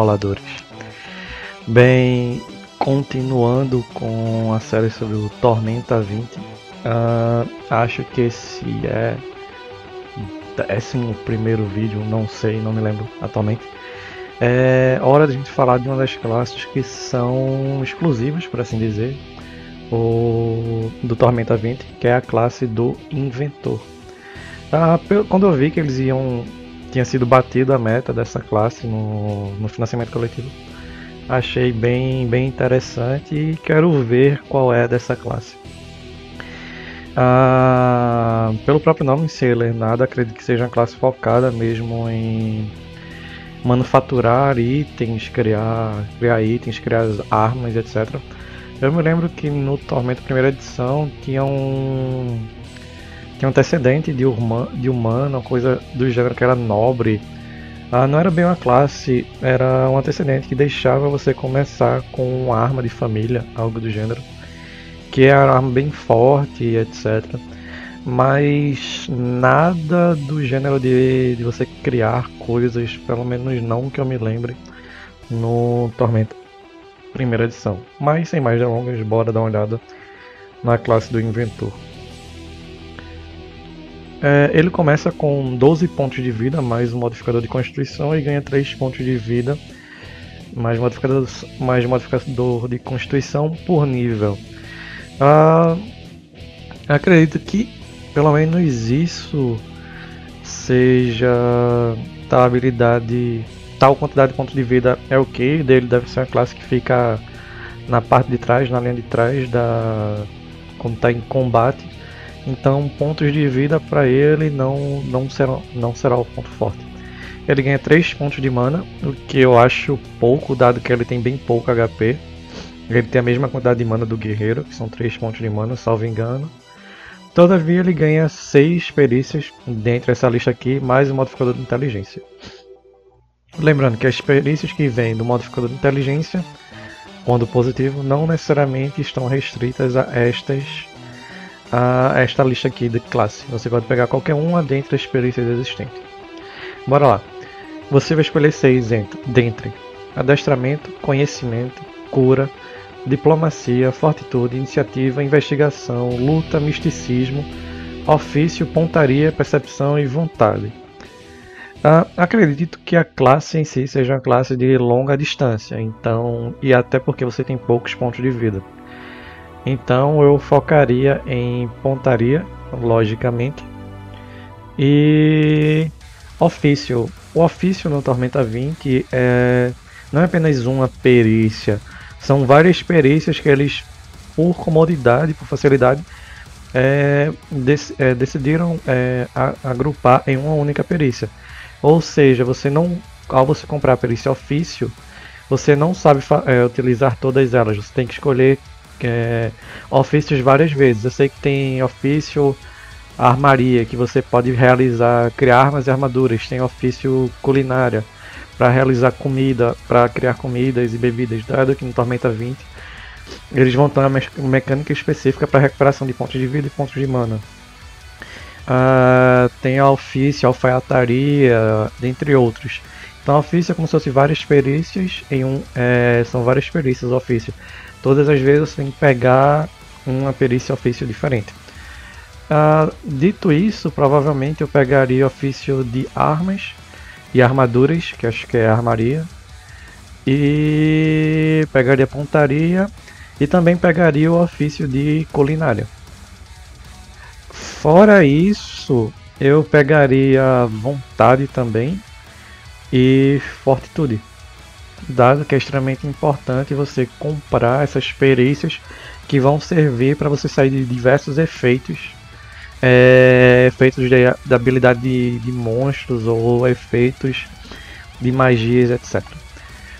roladores. Bem, continuando com a série sobre o Tormenta 20, uh, ah, acho que esse é décimo primeiro vídeo, não sei, não me lembro atualmente. É hora de a gente falar de uma das classes que são exclusivas, por assim dizer, o, do Tormenta 20, que é a classe do Inventor. Ah, quando eu vi que eles iam tinha sido batido a meta dessa classe no, no financiamento coletivo, achei bem, bem interessante e quero ver qual é dessa classe. Ah, pelo próprio nome Sailor, nada acredito que seja uma classe focada mesmo em manufaturar itens, criar, criar itens, criar armas, etc. Eu me lembro que no Tormento primeira edição tinha um tinha um antecedente de, uma, de humano, uma coisa do gênero que era nobre. Ah, não era bem uma classe, era um antecedente que deixava você começar com uma arma de família, algo do gênero, que era uma arma bem forte, etc. Mas nada do gênero de, de você criar coisas, pelo menos não que eu me lembre, no Tormenta primeira edição. Mas sem mais delongas, bora dar uma olhada na classe do Inventor. É, ele começa com 12 pontos de vida, mais um modificador de constituição e ganha 3 pontos de vida, mais modificador, mais modificador de constituição por nível. Ah, acredito que pelo menos isso seja tal habilidade, tal quantidade de pontos de vida é o que dele deve ser uma classe que fica na parte de trás, na linha de trás da quando está em combate então pontos de vida para ele não, não, será, não será o ponto forte. Ele ganha 3 pontos de mana, o que eu acho pouco, dado que ele tem bem pouco HP. Ele tem a mesma quantidade de mana do guerreiro, que são 3 pontos de mana, salvo engano. Todavia ele ganha 6 perícias dentro dessa lista aqui, mais o modificador de inteligência. Lembrando que as perícias que vêm do modificador de inteligência, quando positivo, não necessariamente estão restritas a estas a esta lista aqui de classe. Você pode pegar qualquer uma dentre as perícias existentes. Bora lá. Você vai escolher seis dentre adestramento, conhecimento, cura, diplomacia, fortitude, iniciativa, investigação, luta, misticismo, ofício, pontaria, percepção e vontade. Ah, acredito que a classe em si seja uma classe de longa distância, então e até porque você tem poucos pontos de vida. Então eu focaria em pontaria, logicamente, e ofício. O ofício no Tormenta 20 é, não é apenas uma perícia, são várias perícias que eles, por comodidade, por facilidade, é, dec, é, decidiram é, agrupar em uma única perícia. Ou seja, você não, ao você comprar a perícia ofício, você não sabe é, utilizar todas elas. Você tem que escolher é, ofícios várias vezes. Eu sei que tem ofício armaria, que você pode realizar, criar armas e armaduras. Tem ofício culinária, para realizar comida, para criar comidas e bebidas. Dado que no Tormenta 20 eles vão ter uma mecânica específica para recuperação de pontos de vida e pontos de mana. Uh, tem ofício, alfaiataria, dentre outros. Então, ofício é como se fosse várias perícias em um. É, são várias perícias ofício. Todas as vezes você tem que pegar uma perícia ofício diferente. Uh, dito isso, provavelmente eu pegaria ofício de armas e armaduras, que acho que é armaria, e pegaria pontaria e também pegaria o ofício de culinária. Fora isso, eu pegaria vontade também e fortitude dado que é extremamente importante você comprar essas perícias que vão servir para você sair de diversos efeitos, é, efeitos de, de habilidade de, de, monstros ou efeitos de magias, etc.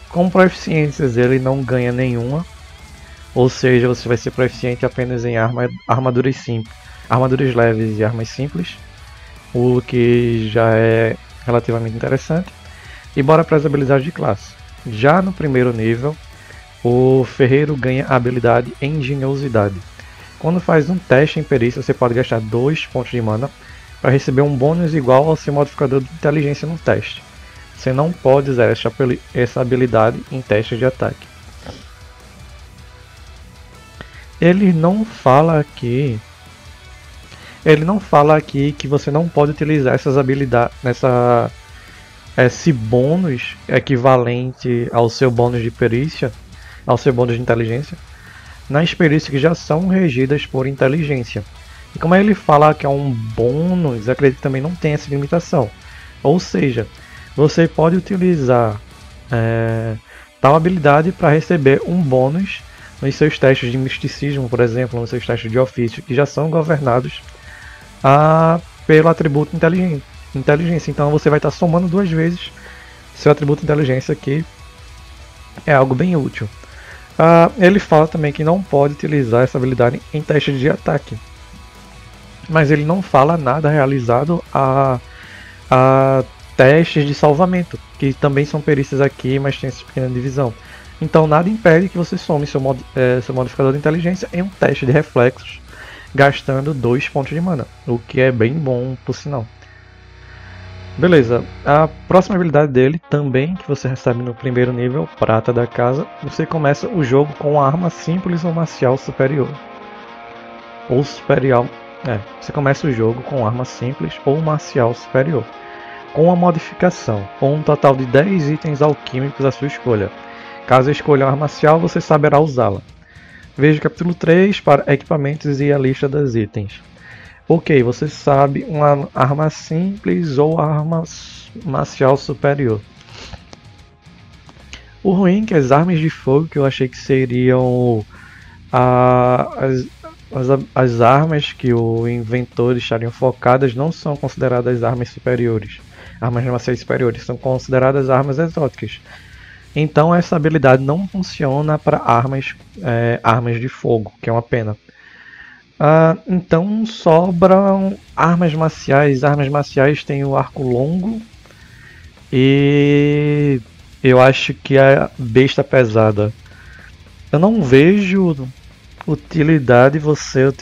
Com proficiências ele não ganha nenhuma, ou seja, você vai ser proficiente apenas em arma, armaduras simples, armaduras leves e armas simples, o que já é relativamente interessante. E bora para as habilidades de classe. Já no primeiro nível, o ferreiro ganha a habilidade Engenhosidade. Quando faz um teste em perícia, você pode gastar 2 pontos de mana para receber um bônus igual ao seu modificador de inteligência no teste. Você não pode usar essa habilidade em testes de ataque. Ele não fala aqui. Ele não fala aqui que você não pode utilizar essas habilidades, nessa esse bônus equivalente ao seu bônus de perícia, ao seu bônus de inteligência, nas perícias que já são regidas por inteligência. E como ele fala que é um bônus, acredito que também não tem essa limitação. Ou seja, você pode utilizar é, tal habilidade para receber um bônus nos seus testes de misticismo, por exemplo, nos seus testes de ofício, que já são governados a, pelo atributo inteligência. Inteligência. Então você vai estar somando duas vezes seu atributo inteligência, que é algo bem útil. Uh, ele fala também que não pode utilizar essa habilidade em testes de ataque. Mas ele não fala nada realizado a, a testes de salvamento, que também são perícias aqui, mas tem essa pequena divisão. Então nada impede que você some seu, mod, é, seu modificador de inteligência em um teste de reflexos, gastando 2 pontos de mana, o que é bem bom por sinal. Beleza, a próxima habilidade dele, também que você recebe no primeiro nível, prata da casa, você começa o jogo com arma simples ou marcial superior. Ou superior. É, você começa o jogo com arma simples ou marcial superior. Com a modificação, com um total de 10 itens alquímicos à sua escolha. Caso escolha uma arma marcial, você saberá usá-la. Veja o capítulo 3 para equipamentos e a lista dos itens. Ok, você sabe uma arma simples ou arma marcial superior. O ruim é que as armas de fogo que eu achei que seriam a, as, as, as armas que o inventor estariam focadas não são consideradas armas superiores. Armas marciais superiores são consideradas armas exóticas. Então essa habilidade não funciona para armas, é, armas de fogo, que é uma pena. Uh, então sobram armas marciais. Armas marciais tem o arco longo. E eu acho que a besta pesada. Eu não vejo utilidade você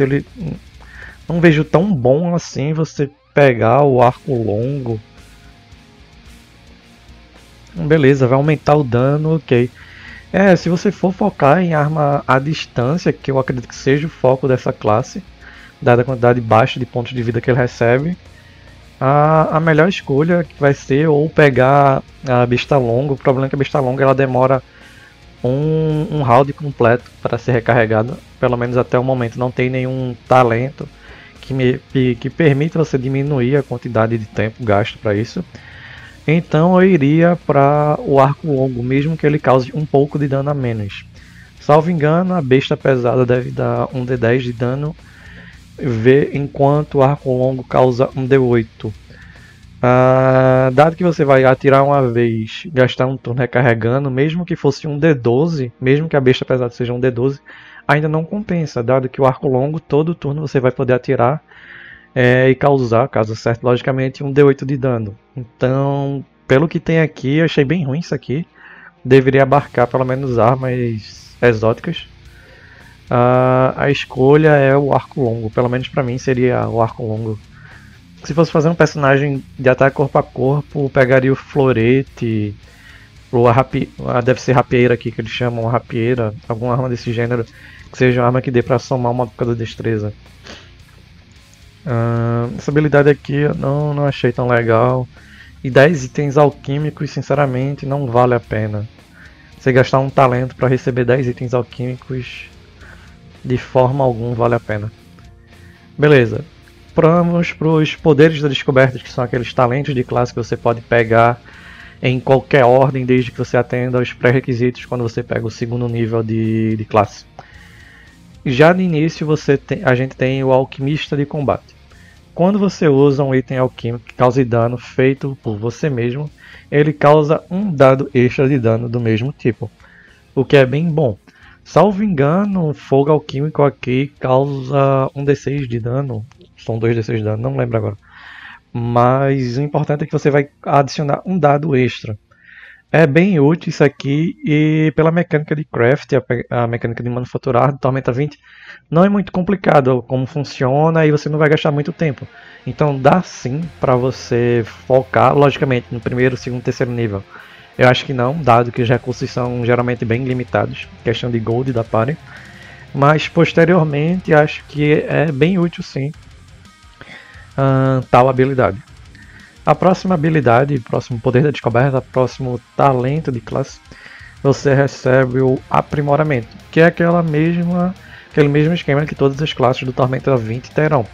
não vejo tão bom assim você pegar o arco longo. Beleza, vai aumentar o dano, ok. É, se você for focar em arma à distância, que eu acredito que seja o foco dessa classe, dada a quantidade baixa de pontos de vida que ele recebe, a, a melhor escolha vai ser ou pegar a besta longa. O problema é que a besta longa ela demora um, um round completo para ser recarregada, pelo menos até o momento. Não tem nenhum talento que, me, que, que permita você diminuir a quantidade de tempo gasto para isso. Então eu iria para o arco longo, mesmo que ele cause um pouco de dano a menos. Salvo engano, a besta pesada deve dar um D10 de dano, v, enquanto o arco longo causa um D8. Ah, dado que você vai atirar uma vez, gastar um turno recarregando, mesmo que fosse um D12, mesmo que a besta pesada seja um D12, ainda não compensa, dado que o arco longo, todo turno você vai poder atirar é, e causar, caso certo, logicamente, um D8 de dano. Então, pelo que tem aqui, eu achei bem ruim isso aqui. Deveria abarcar pelo menos armas exóticas. Uh, a escolha é o arco longo, pelo menos para mim seria o arco longo. Se fosse fazer um personagem de ataque corpo a corpo, pegaria o florete, ou a rapi... deve ser rapieira aqui que eles chamam, rapieira, alguma arma desse gênero, que seja uma arma que dê para somar uma época de destreza. Uh, essa habilidade aqui eu não, não achei tão legal. E 10 itens alquímicos, sinceramente, não vale a pena. Você gastar um talento para receber 10 itens alquímicos, de forma alguma vale a pena. Beleza. Vamos para os poderes da descoberta, que são aqueles talentos de classe que você pode pegar em qualquer ordem, desde que você atenda aos pré-requisitos quando você pega o segundo nível de, de classe. Já no início você tem, a gente tem o alquimista de combate. Quando você usa um item alquímico que cause dano feito por você mesmo, ele causa um dado extra de dano do mesmo tipo, o que é bem bom. Salvo engano, fogo alquímico aqui causa um D6 de dano, são dois D6 de dano, não lembro agora. Mas o importante é que você vai adicionar um dado extra. É bem útil isso aqui e pela mecânica de craft, a, a mecânica de manufaturar de Tormenta 20, não é muito complicado como funciona e você não vai gastar muito tempo. Então dá sim para você focar, logicamente, no primeiro, segundo, terceiro nível. Eu acho que não, dado que os recursos são geralmente bem limitados, questão de gold da party. Mas posteriormente acho que é bem útil sim uh, tal habilidade. A próxima habilidade, próximo poder da descoberta, próximo talento de classe, você recebe o aprimoramento, que é aquela mesma, aquele mesmo esquema que todas as classes do Tormenta 20 terão.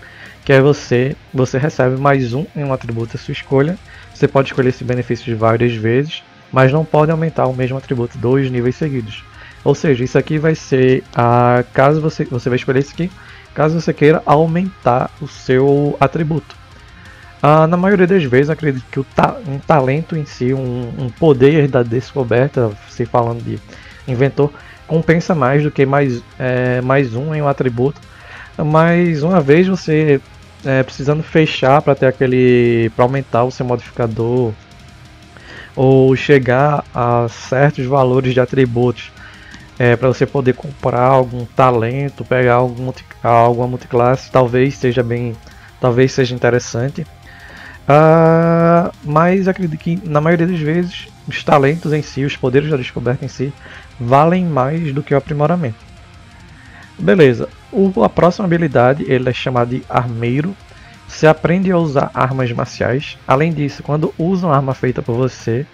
Que é você, você recebe mais um em um atributo da sua escolha. Você pode escolher esse benefício várias vezes, mas não pode aumentar o mesmo atributo dois níveis seguidos. Ou seja, isso aqui vai ser a caso você você vai escolher isso aqui, caso você queira aumentar o seu atributo. Ah, na maioria das vezes, acredito que ta um talento em si, um, um, poder da descoberta, se falando de inventor, compensa mais do que mais, é, mais um em um atributo. Mas uma vez você é, precisando fechar para ter aquele. para aumentar o seu modificador ou chegar a certos valores de atributos é, para você poder comprar algum talento, pegar algum, alguma multiclasse, talvez seja bem, talvez seja interessante. Uh, mas acredito que na maioria das vezes os talentos em si, os poderes da descoberta em si, valem mais do que o aprimoramento. Beleza, o, a próxima habilidade ele é chamada de Armeiro. Você aprende a usar armas marciais. Além disso, quando usa uma arma feita por você,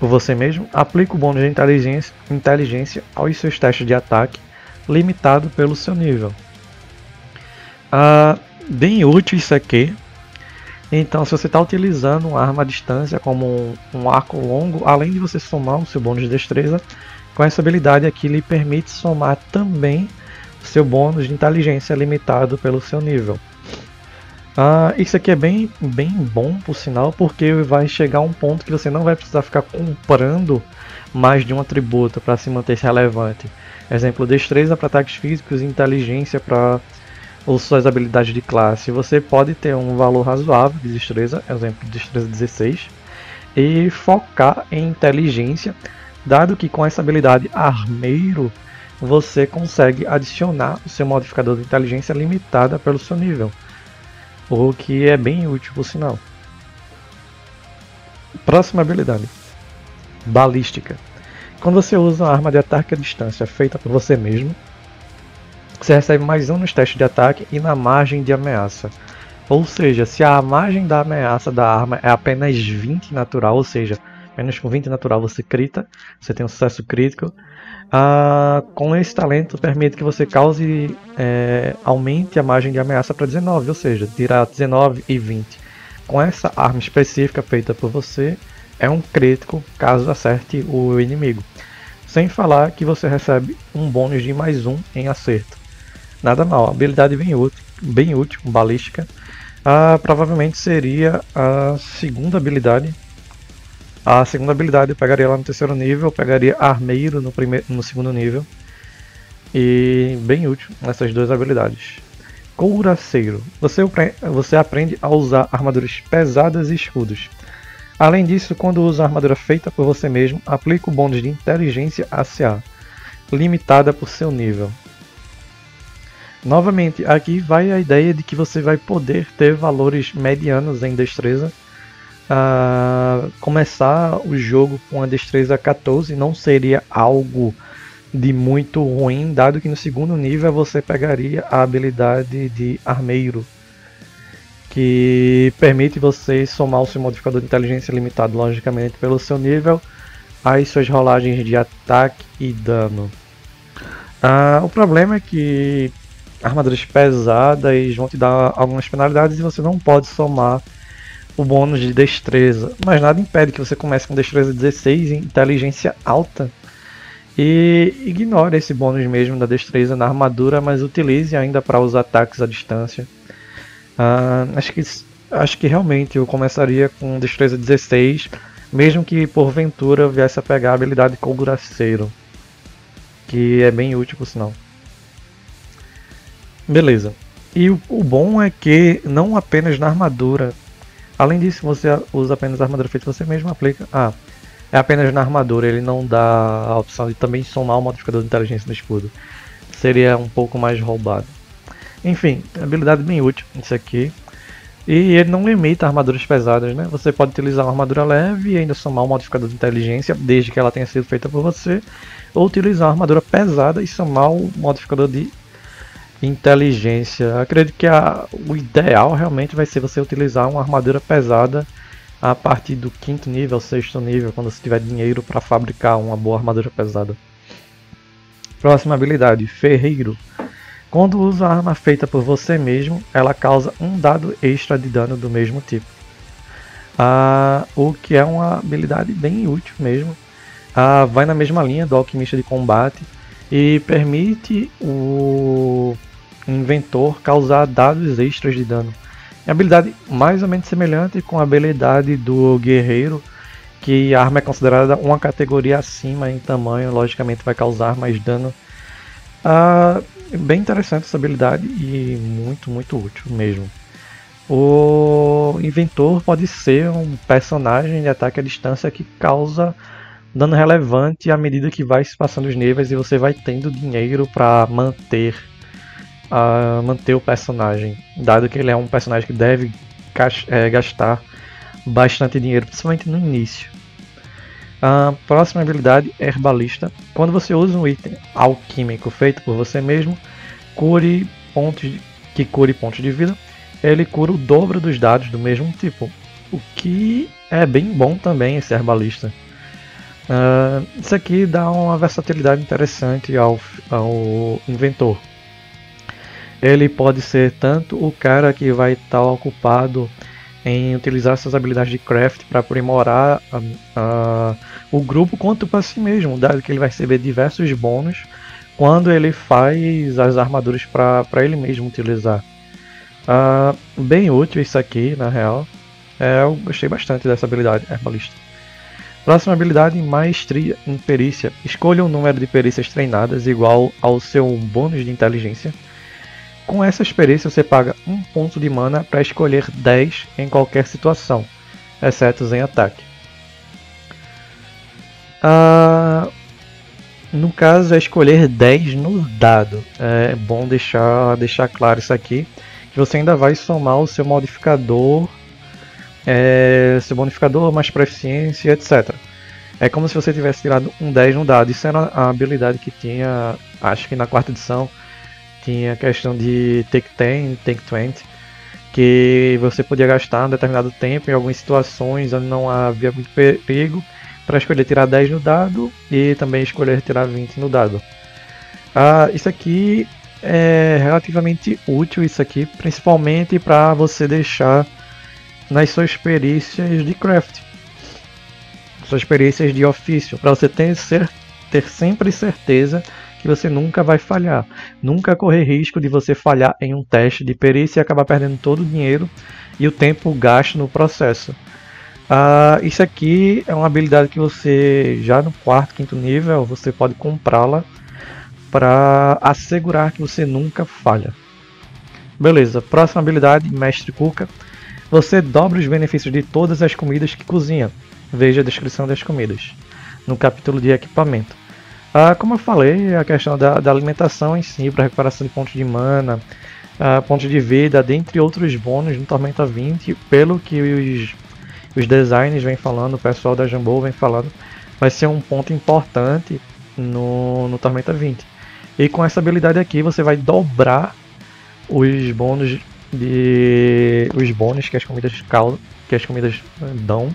por você mesmo, aplica o bônus de inteligência, inteligência aos seus testes de ataque, limitado pelo seu nível. Uh, bem útil isso aqui, então, se você está utilizando uma arma à distância como um, um, arco longo, além de você somar o seu bônus de destreza, com essa habilidade aqui lhe permite somar também o seu bônus de inteligência limitado pelo seu nível. Ah, isso aqui é bem, bem bom, por sinal, porque vai chegar um ponto que você não vai precisar ficar comprando mais de um atributo para se manter relevante. Exemplo, destreza para ataques físicos inteligência para ou suas habilidades de classe, você pode ter um valor razoável de destreza, exemplo, destreza 16, e focar em inteligência, dado que com essa habilidade armeiro você consegue adicionar o seu modificador de inteligência limitada pelo seu nível, o que é bem útil por sinal. Próxima habilidade: Balística. Quando você usa uma arma de ataque à distância feita por você mesmo, você recebe mais um nos testes de ataque e na margem de ameaça. Ou seja, se a margem da ameaça da arma é apenas 20 natural, ou seja, menos com 20 natural você crita, você tem um sucesso crítico. Ah, com esse talento permite que você cause, é, aumente a margem de ameaça para 19, ou seja, tirar 19 e 20. Com essa arma específica feita por você, é um crítico caso acerte o inimigo. Sem falar que você recebe um bônus de mais um em acerto. Nada mal, habilidade bem útil, bem útil, balística. Ah, provavelmente seria a segunda habilidade. A segunda habilidade eu pegaria lá no terceiro nível, pegaria armeiro no, primeiro, no segundo nível. E bem útil essas duas habilidades. Couraceiro. Você, você aprende a usar armaduras pesadas e escudos. Além disso, quando usa armadura feita por você mesmo, aplica o bônus de inteligência ACA, limitada por seu nível. Novamente, aqui vai a ideia de que você vai poder ter valores medianos em destreza. Uh, começar o jogo com a destreza 14 não seria algo de muito ruim, dado que no segundo nível você pegaria a habilidade de armeiro, que permite você somar o seu modificador de inteligência limitado, logicamente, pelo seu nível, as suas rolagens de ataque e dano. Uh, o problema é que armaduras pesadas vão te dar algumas penalidades e você não pode somar o bônus de destreza. Mas nada impede que você comece com destreza 16 e inteligência alta. E ignore esse bônus mesmo da destreza na armadura, mas utilize ainda para os ataques à distância. Uh, acho, que, acho que realmente eu começaria com destreza 16, mesmo que porventura viesse a pegar a habilidade Colguraceiro, que é bem útil por sinal. Beleza. E o, o, bom é que não apenas na armadura. Além disso, você usa apenas a armadura feita você mesmo, aplica. Ah, é apenas na armadura, ele não dá a opção de também somar o modificador de inteligência no escudo. Seria um pouco mais roubado. Enfim, habilidade bem útil isso aqui. E ele não limita armaduras pesadas, né? Você pode utilizar uma armadura leve e ainda somar um modificador de inteligência, desde que ela tenha sido feita por você, ou utilizar uma armadura pesada e somar o modificador de inteligência. Acredito que a, o ideal realmente vai ser você utilizar uma armadura pesada a partir do quinto nível, sexto nível, quando você tiver dinheiro para fabricar uma boa armadura pesada. Próxima habilidade, Ferreiro. Quando usa a arma feita por você mesmo, ela causa um dado extra de dano do mesmo tipo. Ah, o que é uma habilidade bem útil mesmo. Ah, vai na mesma linha do alquimista de combate e permite o inventor causar dados extras de dano. É habilidade mais ou menos semelhante com a habilidade do guerreiro, que a arma é considerada uma categoria acima em tamanho, logicamente vai causar mais dano. Ah, bem interessante essa habilidade e muito, muito útil mesmo. O inventor pode ser um personagem de ataque à distância que causa dano relevante à medida que vai se passando os níveis e você vai tendo dinheiro para manter uh, manter o personagem, dado que ele é um personagem que deve é, gastar bastante dinheiro, principalmente no início. A próxima habilidade é Herbalista. Quando você usa um item alquímico feito por você mesmo, cure pontos que cure pontos de vida, ele cura o dobro dos dados do mesmo tipo. O que é bem bom também esse herbalista. Uh, isso aqui dá uma versatilidade interessante ao, ao inventor. Ele pode ser tanto o cara que vai estar ocupado em utilizar suas habilidades de craft para aprimorar uh, o grupo, quanto para si mesmo, dado que ele vai receber diversos bônus quando ele faz as armaduras para ele mesmo utilizar. Uh, bem útil isso aqui, na real. É, eu gostei bastante dessa habilidade, herbalista. Próxima habilidade, Maestria em Perícia. Escolha um número de perícias treinadas igual ao seu bônus de inteligência. Com essa perícias você paga um ponto de mana para escolher 10 em qualquer situação, exceto em ataque. Uh, no caso é escolher 10 no dado. É bom deixar, deixar claro isso aqui. Que você ainda vai somar o seu modificador, é, seu modificador, mais proficiência, etc. É como se você tivesse tirado um 10 no dado. Isso era a habilidade que tinha, acho que na quarta edição, tinha a questão de Take 10, Take 20, que você podia gastar um determinado tempo em algumas situações onde não havia muito perigo para escolher tirar 10 no dado e também escolher tirar 20 no dado. Ah, isso aqui é relativamente útil, isso aqui, principalmente para você deixar nas suas perícias de craft, suas perícias de ofício, para você ter, ter sempre certeza que você nunca vai falhar, nunca correr risco de você falhar em um teste de perícia e acabar perdendo todo o dinheiro e o tempo gasto no processo. Uh, isso aqui é uma habilidade que você já no quarto, quinto nível, você pode comprá-la para assegurar que você nunca falha. Beleza, próxima habilidade, Mestre Cuca. Você dobra os benefícios de todas as comidas que cozinha. Veja a descrição das comidas no capítulo de equipamento. Ah, como eu falei, a questão da, da alimentação em si, para recuperação de pontos de mana, ah, pontos de vida, dentre outros bônus no Tormenta 20, pelo que os os designers vêm falando, o pessoal da Jumbo vem falando, vai ser um ponto importante no, no Tormenta 20. E com essa habilidade aqui você vai dobrar os bônus de os bônus que as comidas que as comidas dão.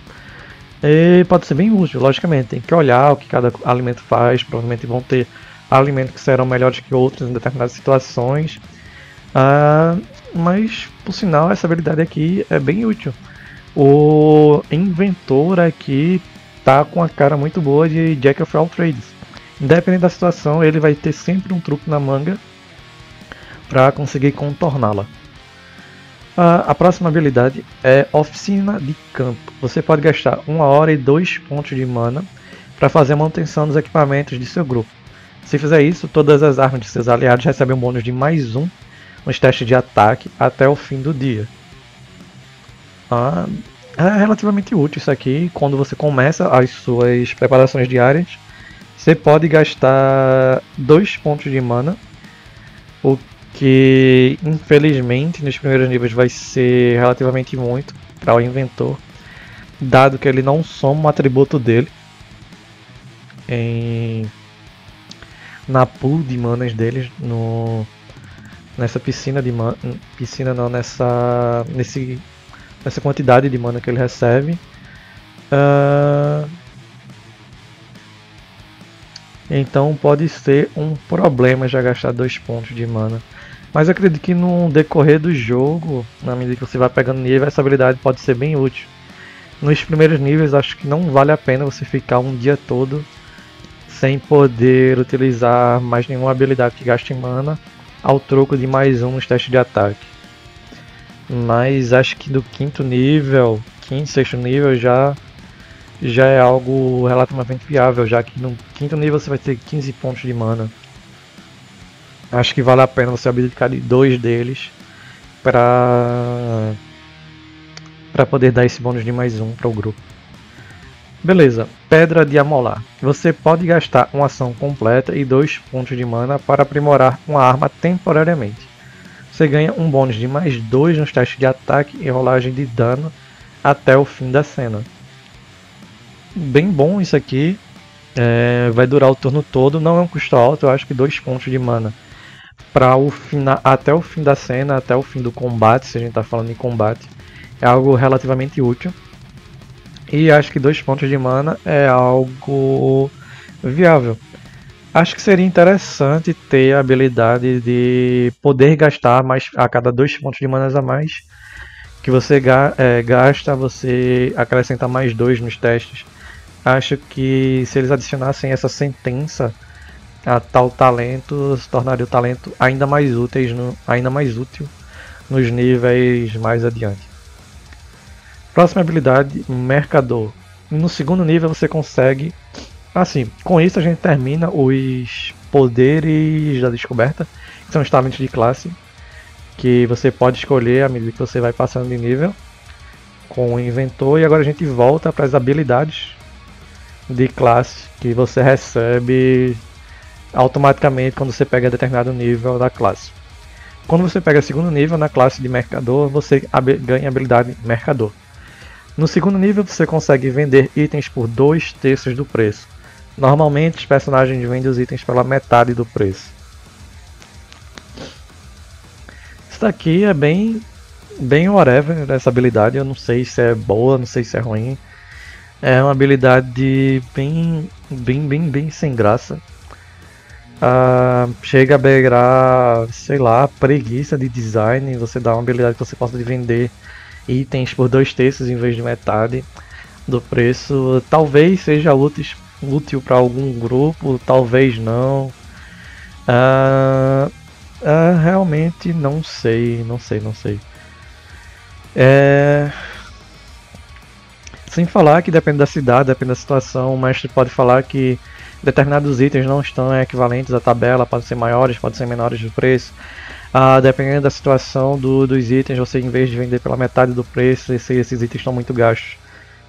E pode ser bem útil, logicamente. Tem que olhar o que cada alimento faz. Provavelmente vão ter alimentos que serão melhores que outros em determinadas situações. Ah, mas, por sinal, essa habilidade aqui é bem útil. O inventor aqui tá com a cara muito boa de Jack of all trades. Independente da situação, ele vai ter sempre um truque na manga para conseguir contorná-la. A, próxima habilidade é Oficina de Campo. Você pode gastar uma hora e dois pontos de mana para fazer a manutenção dos equipamentos de seu grupo. Se fizer isso, todas as armas de seus aliados recebem um bônus de mais um nos testes de ataque até o fim do dia. Ah, É relativamente útil isso aqui. Quando você começa as suas preparações diárias, você pode gastar dois pontos de mana, o que infelizmente nos primeiros níveis vai ser relativamente muito para o inventor, dado que ele não soma um atributo dele em na pool de manas deles no nessa piscina de mana, piscina não nessa nesse nessa quantidade de mana que ele recebe. Uh, então pode ser um problema já gastar dois pontos de mana. Mas eu acredito que no decorrer do jogo, na medida que você vai pegando nível, essa habilidade pode ser bem útil. Nos primeiros níveis acho que não vale a pena você ficar um dia todo sem poder utilizar mais nenhuma habilidade que gaste mana ao troco de mais um nos testes de ataque. Mas acho que do quinto nível, quinto, sexto nível já já é algo relativamente viável, já que no quinto nível você vai ter 15 pontos de mana. Acho que vale a pena você abdicar de dois deles para para poder dar esse bônus de mais um para o grupo. Beleza, Pedra de Amolar. Você pode gastar uma ação completa e dois pontos de mana para aprimorar uma arma temporariamente. Você ganha um bônus de mais dois nos testes de ataque e rolagem de dano até o fim da cena. Bem bom isso aqui. É, vai durar o turno todo, não é um custo alto, eu acho que dois pontos de mana para o final, até o fim da cena, até o fim do combate, se a gente está falando em combate, é algo relativamente útil. E acho que dois pontos de mana é algo viável. Acho que seria interessante ter a habilidade de poder gastar mais a cada dois pontos de mana a mais que você é, gasta, você acrescenta mais dois nos testes. Acho que se eles adicionassem essa sentença a tal talento, se tornaria o talento ainda mais úteis no, ainda mais útil nos níveis mais adiante. Próxima habilidade, Mercador. No segundo nível você consegue. Assim, com isso a gente termina os poderes da descoberta, que são os talentos de classe, que você pode escolher à medida que você vai passando de nível com o inventor. E agora a gente volta para as habilidades de classe que você recebe automaticamente quando você pega determinado nível da classe. Quando você pega segundo nível na classe de mercador, você ganha habilidade mercador. No segundo nível você consegue vender itens por dois terços do preço. Normalmente os personagens vendem os itens pela metade do preço. Isso daqui é bem bem whatever essa habilidade, eu não sei se é boa, não sei se é ruim. É uma habilidade bem bem bem bem sem graça. Uh, chega a beirar, sei lá, preguiça de design, você dá uma habilidade que você possa vender itens por dois terços em vez de metade do preço. Talvez seja útil, útil para algum grupo, talvez não. Uh, uh, realmente não sei, não sei, não sei. É... Sem falar que depende da cidade, depende da situação, o mestre pode falar que determinados itens não estão equivalentes à tabela, podem ser maiores, podem ser menores de preço. Ah, dependendo da situação do, dos itens, você em vez de vender pela metade do preço, se esses itens estão muito gastos,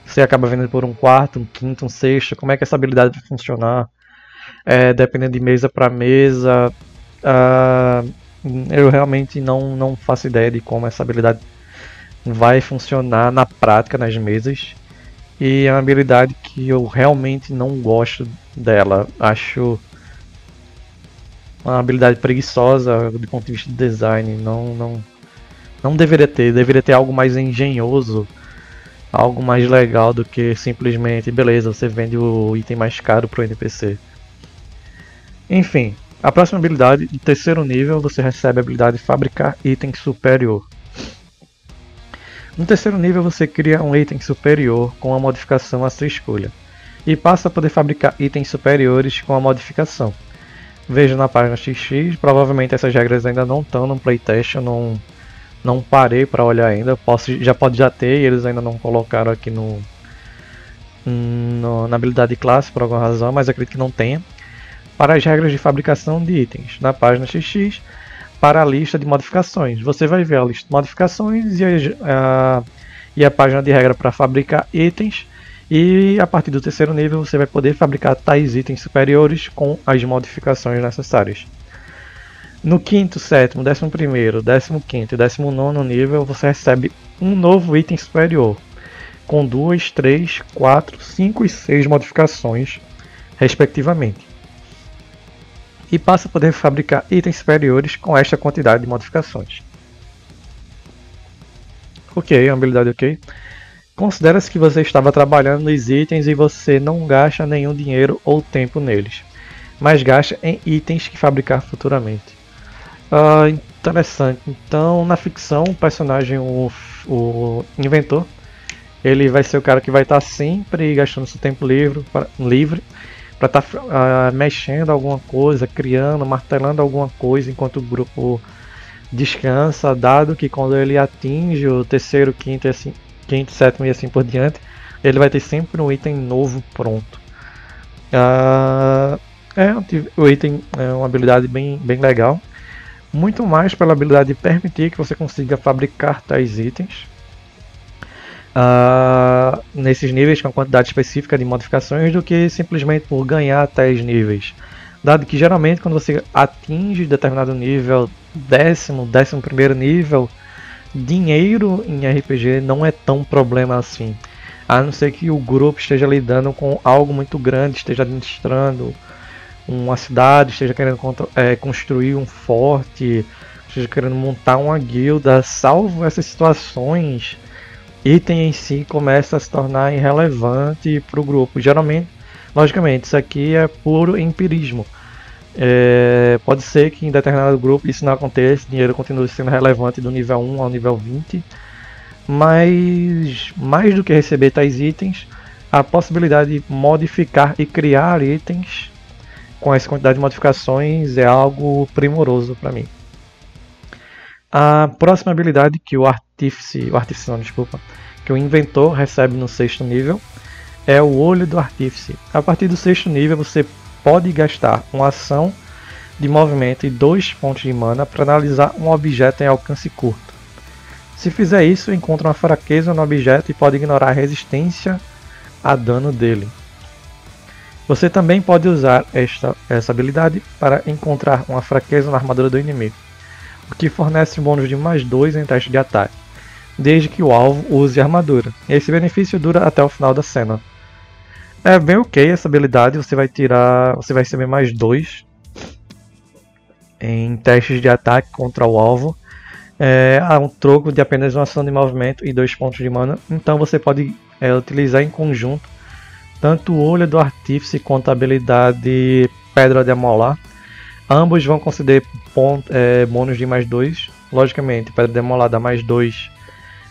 você acaba vendendo por um quarto, um quinto, um sexto. Como é que essa habilidade vai funcionar? É, dependendo de mesa para mesa, ah, eu realmente não, não faço ideia de como essa habilidade vai funcionar na prática nas mesas. E é uma habilidade que eu realmente não gosto dela. Acho uma habilidade preguiçosa do ponto de vista de design. Não, não, não deveria ter. Deveria ter algo mais engenhoso, algo mais legal do que simplesmente, beleza, você vende o item mais caro para o NPC. Enfim, a próxima habilidade, no terceiro nível, você recebe a habilidade Fabricar Item Superior. No terceiro nível, você cria um item superior com a modificação a sua escolha, e passa a poder fabricar itens superiores com a modificação. Veja na página XX, provavelmente essas regras ainda não estão no playtest, eu não, não parei para olhar ainda, Posso, já pode já ter e eles ainda não colocaram aqui no, no, na habilidade de classe por alguma razão, mas acredito que não tenha. Para as regras de fabricação de itens, na página XX, para a lista de modificações. Você vai ver a lista de modificações e, a, e a página de regra para fabricar itens. E a partir do terceiro nível você vai poder fabricar tais itens superiores com as modificações necessárias. No quinto, sétimo, décimo primeiro, décimo quinto e décimo nono nível você recebe um novo item superior, com duas, três, quatro, cinco e seis modificações, respectivamente. E passa a poder fabricar itens superiores com esta quantidade de modificações. Ok, habilidade ok. Considera-se que você estava trabalhando nos itens e você não gasta nenhum dinheiro ou tempo neles, mas gasta em itens que fabricar futuramente. Uh, interessante. Então, na ficção, o personagem, o, o inventor, ele vai ser o cara que vai estar sempre gastando seu tempo livre para livre para estar tá, uh, mexendo alguma coisa, criando, martelando alguma coisa enquanto o grupo descansa, dado que quando ele atinge o terceiro, quinto assim, quinto, sétimo e assim por diante, ele vai ter sempre um item novo pronto. Uh, é, o item é uma habilidade bem, bem legal muito mais pela habilidade de permitir que você consiga fabricar tais itens uh, nesses níveis com quantidade específica de modificações do que simplesmente por ganhar tais níveis. Dado que geralmente quando você atinge determinado nível, décimo, décimo primeiro nível, dinheiro em RPG não é tão problema assim. A não ser que o grupo esteja lidando com algo muito grande, esteja administrando uma cidade, esteja querendo é, construir um forte, esteja querendo montar uma guilda, salvo essas situações, item em si começa a se tornar irrelevante para o grupo. Geralmente, logicamente, isso aqui é puro empirismo. É, pode ser que em determinado grupo isso não aconteça, dinheiro continue sendo relevante do nível 1 ao nível 20, mas mais do que receber tais itens, a possibilidade de modificar e criar itens com essa quantidade de modificações é algo primoroso para mim. A próxima habilidade que o artífice, o artífice não, desculpa, que o inventor recebe no sexto nível é o olho do artífice. A partir do sexto nível você pode gastar uma ação de movimento e dois pontos de mana para analisar um objeto em alcance curto. Se fizer isso, encontra uma fraqueza no objeto e pode ignorar a resistência a dano dele. Você também pode usar esta, essa habilidade para encontrar uma fraqueza na armadura do inimigo, o que fornece bônus de mais 2 em teste de ataque, desde que o alvo use armadura. Esse benefício dura até o final da cena. É bem ok essa habilidade, você vai tirar. Você vai receber mais 2 em testes de ataque contra o alvo. É, há um troco de apenas uma ação de movimento e 2 pontos de mana. Então você pode é, utilizar em conjunto tanto o olho do artífice quanto a habilidade pedra de amolar. Ambos vão conceder ponto, é, bônus de mais 2. Logicamente, pedra de amolar dá mais 2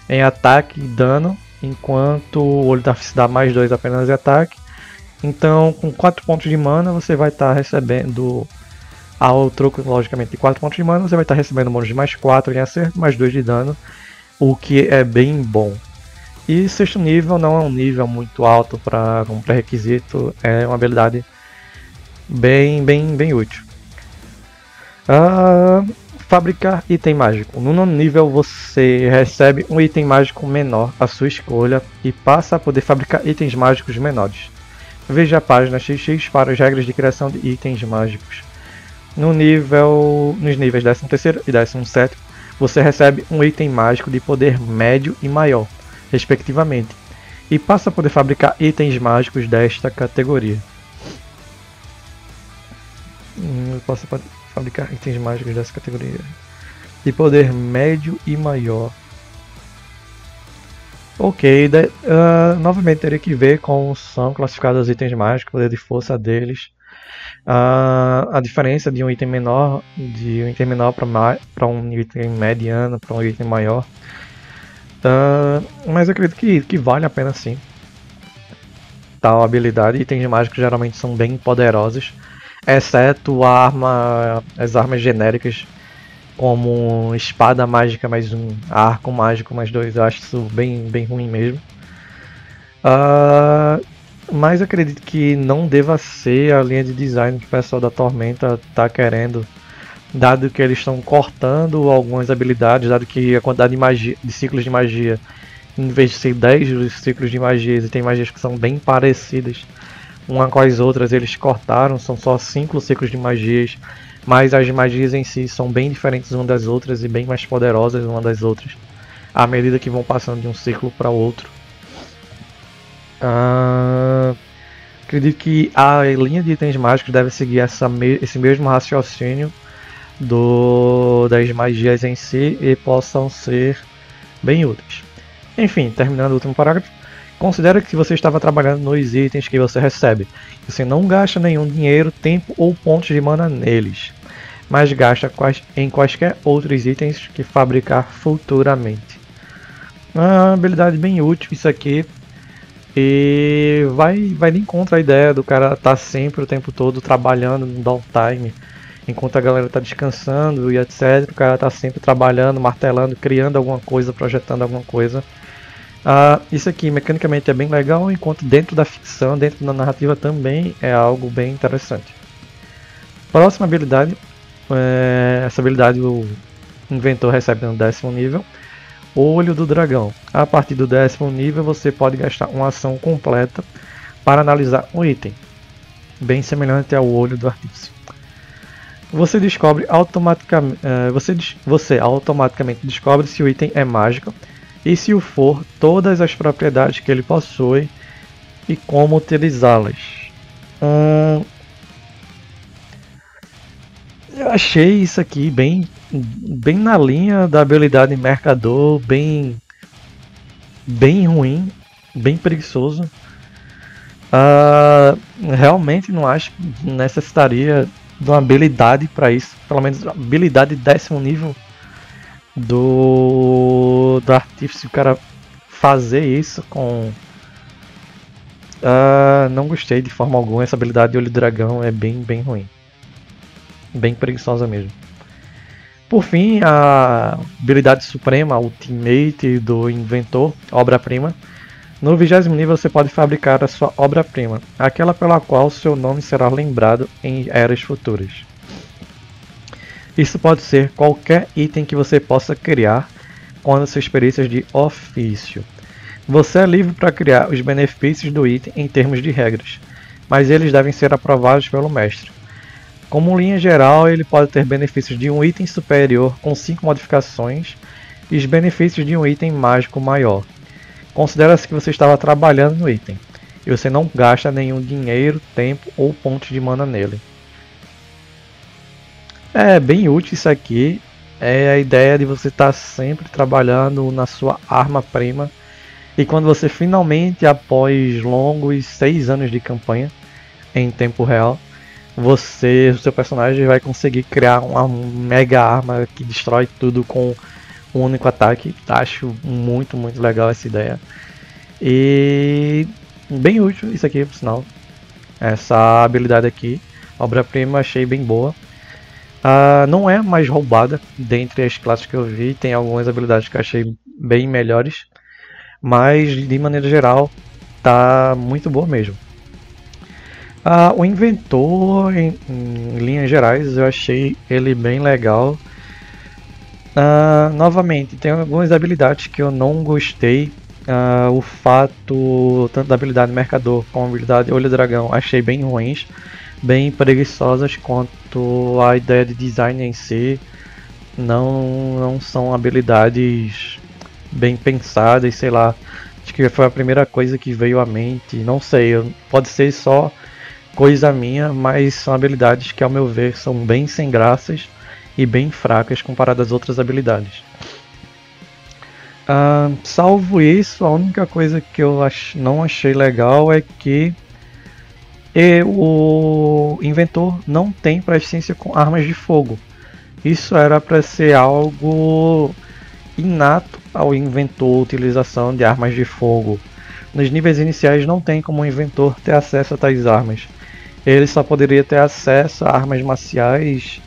em ataque e dano, enquanto o olho artífice dá mais 2 apenas em ataque. Então, com 4 pontos de mana, você vai estar tá recebendo ao troco, logicamente, de 4 pontos de mana, você vai estar tá recebendo bônus de mais 4 em acerto, mais 2 de dano, o que é bem bom. E sexto nível não é um nível muito alto para um pré-requisito, é uma habilidade bem, bem, bem útil. Uh, fabricar item mágico. No nono nível você recebe um item mágico menor à sua escolha e passa a poder fabricar itens mágicos menores. Veja a página XX para as regras de criação de itens mágicos. No nível, nos níveis 13 e 17 você recebe um item mágico de poder médio e maior respectivamente, e passa a poder fabricar itens mágicos desta categoria. Hum, fabricar itens mágicos dessa categoria. De poder médio e maior. Ok, de, uh, novamente teria que ver como são classificados os itens mágicos, poder de força deles. Uh, a diferença de um item menor, de um item menor para um item mediano, para um item maior. Uh, mas eu acredito que, que vale a pena sim. Tal habilidade. Itens mágicos geralmente são bem poderosos. Exceto a arma, as armas genéricas como espada mágica mais um, arco mágico mais dois. Eu acho isso bem, bem ruim mesmo. Uh, mas acredito que não deva ser a linha de design que o pessoal da Tormenta está querendo dado que eles estão cortando algumas habilidades, dado que a quantidade de, magia, de ciclos de magia em vez de ser 10 ciclos de magias, e tem magias que são bem parecidas uma com as outras, eles cortaram, são só 5 ciclos de magias, mas as magias em si são bem diferentes umas das outras e bem mais poderosas umas das outras, à medida que vão passando de um ciclo para outro. Uh, acredito que a linha de itens mágicos deve seguir essa me esse mesmo raciocínio do, das magias em si e possam ser bem úteis. Enfim, terminando o último parágrafo. Considera que você estava trabalhando nos itens que você recebe. Você não gasta nenhum dinheiro, tempo ou pontos de mana neles, mas gasta em quaisquer outros itens que fabricar futuramente. Uma habilidade bem útil isso aqui. E vai, vai de encontro à ideia do cara estar tá sempre o tempo todo trabalhando no downtime enquanto a galera está descansando e etc. O cara está sempre trabalhando, martelando, criando alguma coisa, projetando alguma coisa. Uh, isso aqui mecanicamente é bem legal, enquanto dentro da ficção, dentro da narrativa também é algo bem interessante. Próxima habilidade, é, essa habilidade o inventor recebe no décimo nível, Olho do Dragão. A partir do décimo nível você pode gastar uma ação completa para analisar um item, bem semelhante ao Olho do Artífice você descobre automaticamente, uh, você, você automaticamente descobre se o item é mágico e se o for, todas as propriedades que ele possui e como utilizá-las. Hum, eu achei isso aqui bem, bem na linha da habilidade mercador, bem, bem ruim, bem preguiçoso. Uh, realmente não acho que necessitaria de uma habilidade para isso, pelo menos habilidade décimo nível do, do artífice, o cara fazer isso com. Uh, não gostei de forma alguma, essa habilidade de olho dragão é bem, bem ruim. Bem preguiçosa mesmo. Por fim, a habilidade suprema, Ultimate do inventor, obra-prima no vigésimo nível você pode fabricar a sua obra-prima, aquela pela qual seu nome será lembrado em eras futuras. Isso pode ser qualquer item que você possa criar com as suas experiências de ofício. Você é livre para criar os benefícios do item em termos de regras, mas eles devem ser aprovados pelo mestre. Como linha geral, ele pode ter benefícios de um item superior com 5 modificações e os benefícios de um item mágico maior. Considera-se que você estava trabalhando no item e você não gasta nenhum dinheiro, tempo ou pontos de mana nele. É bem útil isso aqui. É a ideia de você estar tá sempre trabalhando na sua arma prima. E quando você finalmente, após longos seis anos de campanha em tempo real, você, o seu personagem vai conseguir criar uma mega arma que destrói tudo com um único ataque. Acho muito, muito legal essa ideia. E bem útil isso aqui, por sinal. Essa habilidade aqui, obra-prima, achei bem boa. Uh, não é mais roubada dentre as classes que eu vi, tem algumas habilidades que eu achei bem melhores, mas de maneira geral tá muito boa mesmo. Uh, o inventor, em, em linhas gerais, eu achei ele bem legal. Uh, novamente, tem algumas habilidades que eu não gostei. O fato, tanto da habilidade Mercador como habilidade Olho Dragão, achei bem ruins, bem preguiçosas quanto a ideia de design em si. Não, não são habilidades bem pensadas, sei lá. Acho que foi a primeira coisa que veio à mente. Não sei, pode ser só coisa minha, mas são habilidades que, ao meu ver, são bem sem graças e bem fracas comparadas às outras habilidades. Uh, salvo isso, a única coisa que eu ach não achei legal é que e, o inventor não tem presciência com armas de fogo. Isso era para ser algo inato ao inventor utilização de armas de fogo. Nos níveis iniciais não tem como o inventor ter acesso a tais armas. Ele só poderia ter acesso a armas marciais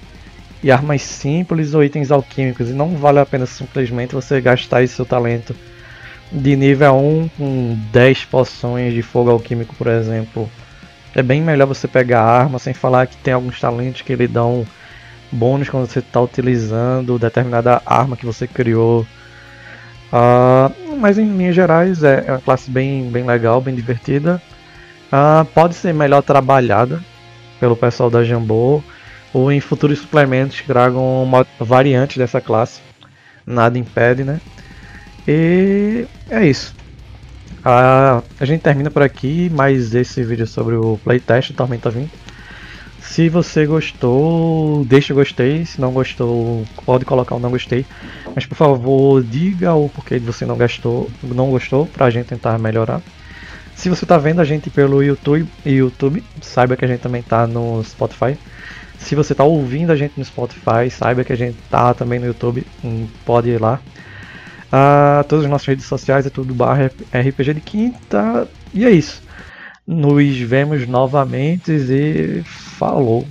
e armas simples ou itens alquímicos. E não vale a pena simplesmente você gastar esse seu talento de nível 1 com 10 poções de fogo alquímico, por exemplo. É bem melhor você pegar a arma, sem falar que tem alguns talentos que lhe dão bônus quando você está utilizando determinada arma que você criou. Uh, mas em linhas gerais é, é uma classe bem, bem legal, bem divertida. Uh, pode ser melhor trabalhada pelo pessoal da Jambô ou em futuros suplementos que tragam uma variante dessa classe. Nada impede, né? E é isso. Uh, a gente termina por aqui mais esse vídeo sobre o playtest Tormenta 20. Se você gostou, deixa o gostei. Se não gostou, pode colocar o não gostei. Mas por favor, diga o porquê você não gostou, não gostou, pra gente tentar melhorar. Se você está vendo a gente pelo YouTube, YouTube, saiba que a gente também está no Spotify. Se você está ouvindo a gente no Spotify, saiba que a gente está também no YouTube, hum, pode ir lá. Uh, todas as nossas redes sociais é tudo barra RPG de Quinta. E é isso. Nos vemos novamente e falou!